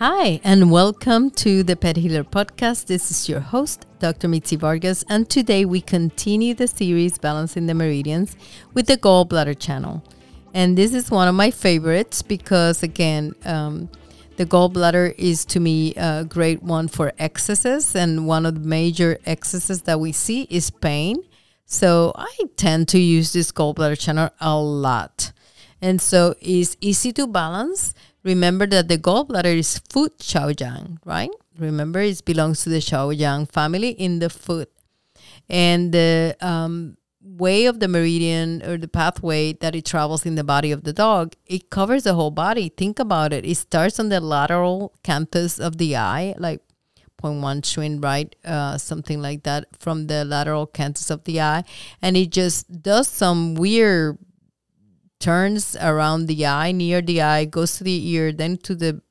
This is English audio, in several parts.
Hi, and welcome to the Pet Healer Podcast. This is your host, Dr. Mitzi Vargas, and today we continue the series Balancing the Meridians with the Gallbladder channel. And this is one of my favorites because, again, um, the gallbladder is to me a great one for excesses, and one of the major excesses that we see is pain. So I tend to use this gallbladder channel a lot. And so it's easy to balance Remember that the gallbladder is foot Shaoyang, right? Remember, it belongs to the Shaoyang family in the foot. And the um, way of the meridian or the pathway that it travels in the body of the dog, it covers the whole body. Think about it. It starts on the lateral canthus of the eye, like 0.1 cun, right? Uh, something like that from the lateral canthus of the eye. And it just does some weird turns around the eye, near the eye, goes to the ear, then to the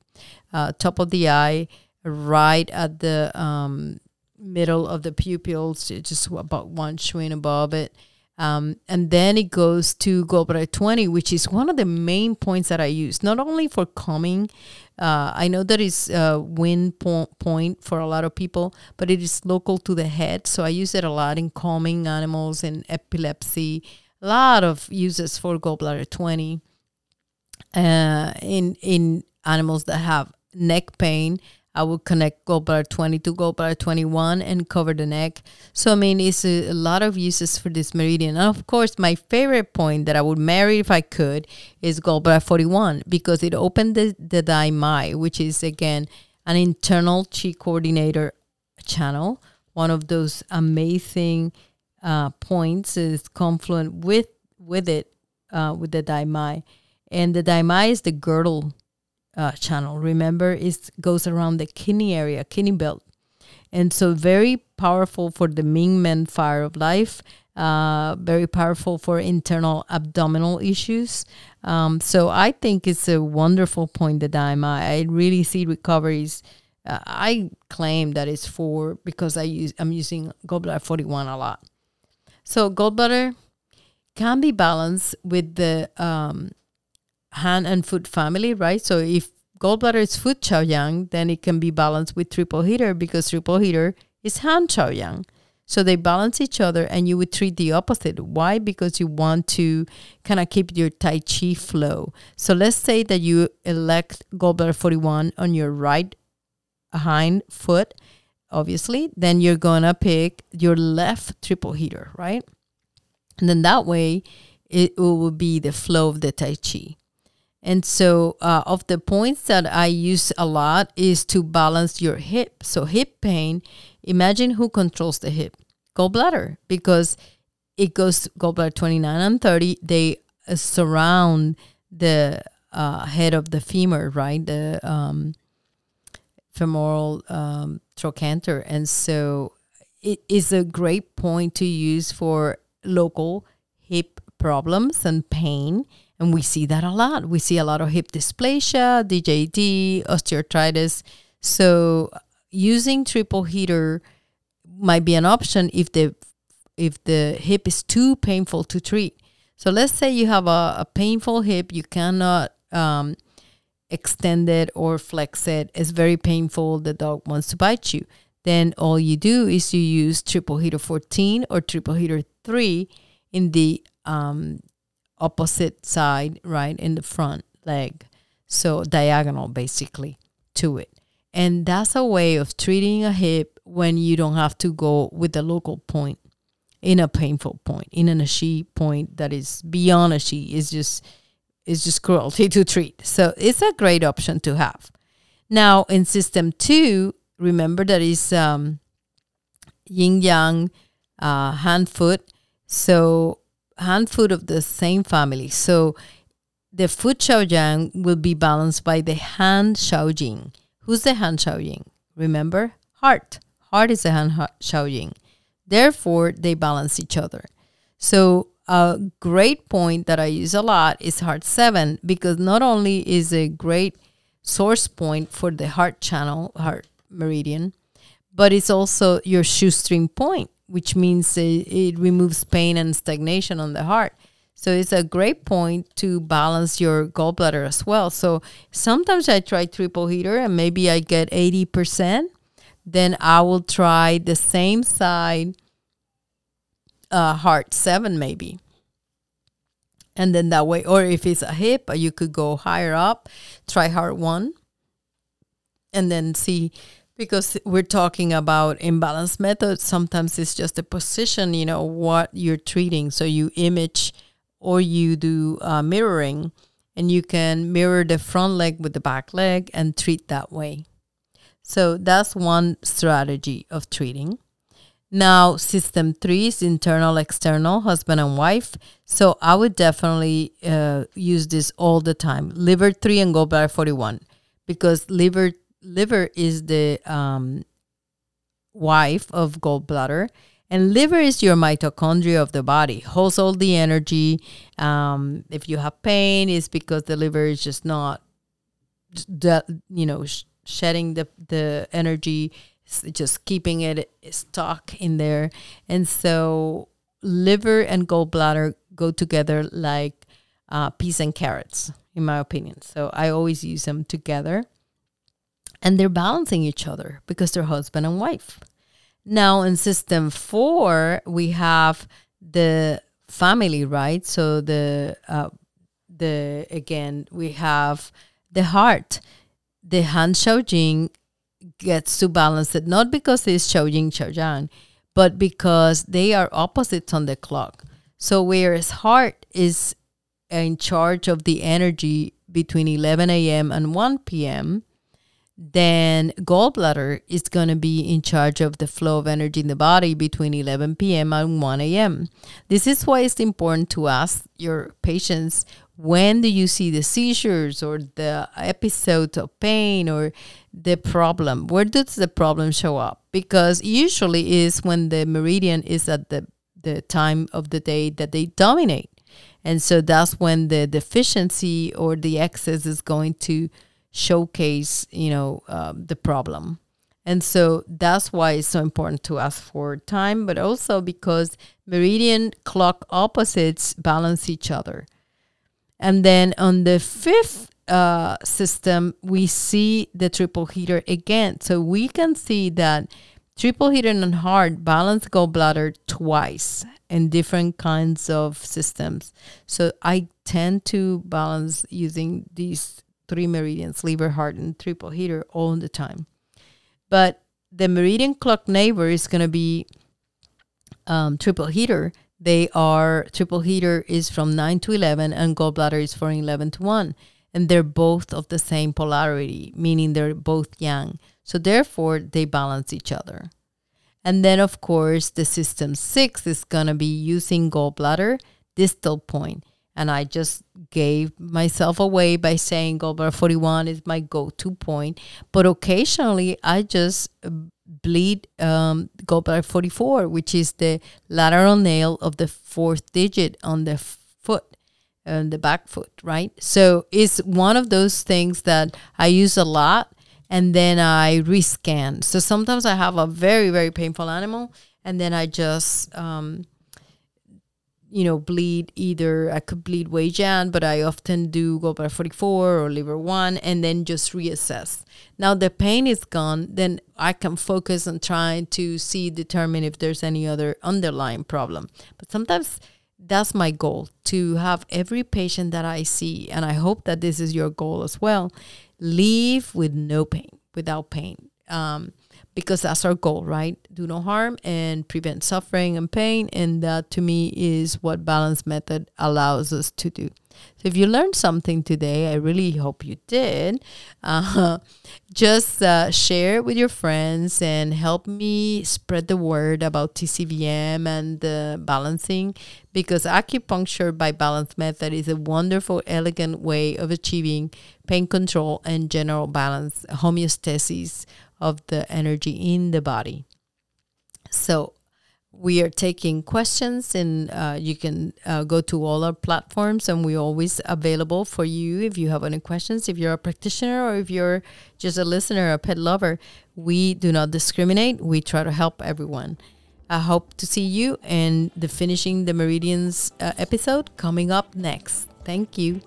uh, top of the eye, right at the um, middle of the pupils, just about one cun above it. Um, and then it goes to gallbladder 20, which is one of the main points that I use, not only for calming. Uh, I know that is a win po- point for a lot of people, but it is local to the head. So I use it a lot in calming animals and epilepsy a lot of uses for gallbladder 20 uh, in in animals that have neck pain I would connect gallbladder 20 to gallbladder 21 and cover the neck. So, I mean, it's a, a, lot of uses for this meridian. And of course, my favorite point that I would marry if I could is gallbladder 41 because it opened the, the Dai Mai, which is again an internal chi coordinator channel, one of those amazing uh, points is confluent with with it uh, with the daimai, and the daimai is the girdle uh, channel. Remember, it goes around the kidney area, kidney belt, and so very powerful for the Ming Men fire of life. Uh, very powerful for internal abdominal issues. Um, so I think it's a wonderful point, the daimai. I really see recoveries. Uh, I claim that it's for because I use I'm using gallbladder 41 a lot. So gallbladder can be balanced with the um, hand and foot family, right? So if gallbladder is foot Shaoyang, then it can be balanced with triple heater because triple heater is hand Shaoyang. So they balance each other and you would treat the opposite. Why? Because you want to kind of keep your Tai Chi flow. So let's say that you elect gallbladder 41 on your right hind foot obviously, then you're gonna pick your left triple heater, right? And then that way it will be the flow of the Tai Chi. And so, uh, of the points that I use a lot is to balance your hip. So, hip pain, imagine who controls the hip gallbladder, because it goes gallbladder 29 and 30, they uh, surround the uh, head of the femur, right? The um, femoral um, trochanter. And so it is a great point to use for local hip problems and pain. And we see that a lot. We see a lot of hip dysplasia, DJD, osteoarthritis. So using triple heater might be an option if the if the hip is too painful to treat. So let's say you have a, a painful hip, you cannot um, extend it or flex it. It's very painful. The dog wants to bite you. Then all you do is you use triple heater 14 or triple heater 3 in the um, opposite side, right, in the front leg. So diagonal basically to it. And that's a way of treating a hip when you don't have to go with the local point in a painful point, in an ashi point that is beyond ashi. It's just is just cruelty to treat. So it's a great option to have. Now in system two, remember that is um, yin yang uh, hand foot. So hand foot of the same family. So the foot Shaoyang will be balanced by the hand Shaoyin. Who's the hand Shaoyin? Remember? Heart. Heart is the hand Shaoyin. Therefore, they balance each other. So a great point that I use a lot is heart seven because not only is a great source point for the heart channel, heart meridian, but it's also your Shu-stream point, which means it, it removes pain and stagnation on the heart. So it's a great point to balance your gallbladder as well. So sometimes I try triple heater and maybe I get 80%. Then I will try the same side, uh, heart seven maybe. And then that way, or if it's a hip, you could go higher up, try heart one, and then see because we're talking about imbalance methods sometimes it's just a position you know what you're treating. So you image or you do uh, mirroring and you can mirror the front leg with the back leg and treat that way. So that's one strategy of treating now system three is internal external husband and wife. So i would definitely uh, use this all the time. Liver 3 and gallbladder 41 because liver liver is the um, wife of gallbladder, and liver is your mitochondria of the body, holds all the energy. Um, if you have pain, it's because the liver is just not, you know, sh- shedding the the energy, just keeping it stuck in there, and so liver and gallbladder go together like uh, peas and carrots, in my opinion. So I always use them together and they're balancing each other because they're husband and wife. Now in system four, we have the family, right? So the uh, the again we have the heart. The Han Shao Jing gets to balance it not because it's Shao Yin Shao Yang, but because they are opposites on the clock. So whereas heart is in charge of the energy between 11 a.m. and 1 p.m., then gallbladder is going to be in charge of the flow of energy in the body between 11 p.m. and 1 a.m. This is why it's important to ask your patients when do you see the seizures or the episodes of pain or the problem where does the problem show up because usually is when the meridian is at the the time of the day that they dominate and so that's when the deficiency or the excess is going to showcase, you know, um, the problem. And so that's why it's so important to ask for time, but also because meridian clock opposites balance each other. And then on the fifth uh, system, we see the triple heater again. So we can see that triple heater and heart balance gallbladder twice in different kinds of systems. So I tend to balance using these three meridians, liver, heart, and triple heater all the time. But the meridian clock neighbor is going to be um, triple heater. They are triple heater is from 9 to 11 and gallbladder is from 11 to 1. And they're both of the same polarity, meaning they're both yang. So therefore, they balance each other. And then, of course, the system six is going to be using gallbladder distal point and I just gave myself away by saying gallbladder 41 is my go-to point. But occasionally, I just bleed um, gallbladder 44, which is the lateral nail of the fourth digit on the foot, on the back foot, right? So it's one of those things that I use a lot, and then I rescan. So sometimes I have a very very painful animal, and then I just um, you know, bleed either I could bleed Wei-Jian, but I often do go gallbladder 44 or liver 1 and then just reassess. Now the pain is gone, then I can focus on trying to see, determine if there's any other underlying problem. But sometimes that's my goal to have every patient that I see, and I hope that this is your goal as well, leave with no pain, without pain. Um, because that's our goal, right? Do no harm and prevent suffering and pain. And that to me is what balance method allows us to do. So if you learned something today, I really hope you did. Uh, just uh, share it with your friends and help me spread the word about TCVM and uh, balancing because acupuncture by balance method is a wonderful, elegant way of achieving pain control and general balance, homeostasis of the energy in the body. So we are taking questions and uh, you can uh, go to all our platforms and we're always available for you if you have any questions if you're a practitioner or if you're just a listener a pet lover we do not discriminate we try to help everyone I hope to see you in the Finishing the Meridians uh, episode coming up next. Thank you.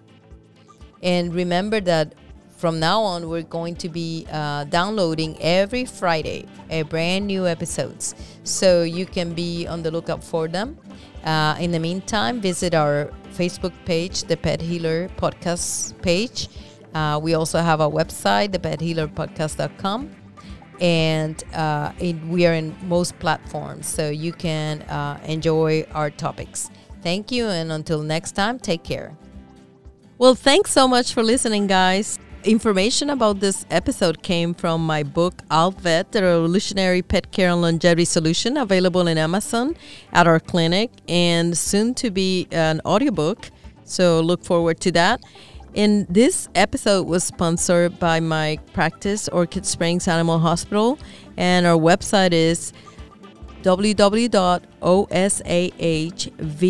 And remember that from now on, we're going to be uh, downloading every Friday a brand new episodes. So you can be on the lookout for them. Uh, in the meantime, visit our Facebook page, the Pet Healer Podcast page. Uh, we also have our website, thephealerpodcast.com and uh, we are in most platforms, so you can uh, enjoy our topics. Thank you, and until next time, take care. Well, thanks so much for listening, guys. Information about this episode came from my book, Alvet, the Revolutionary Pet Care and Longevity Solution, available in Amazon at our clinic, and soon to be an audiobook. So look forward to that. And this episode was sponsored by my practice, Orchid Springs Animal Hospital, and our website is www.osahv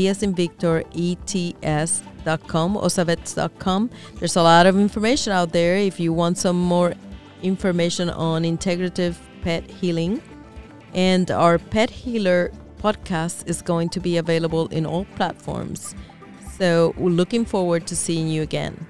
as in Victor ets.com, osavets.com. There's a lot of information out there if you want some more information on integrative pet healing. And our Pet Healer podcast is going to be available in all platforms. So, we're looking forward to seeing you again.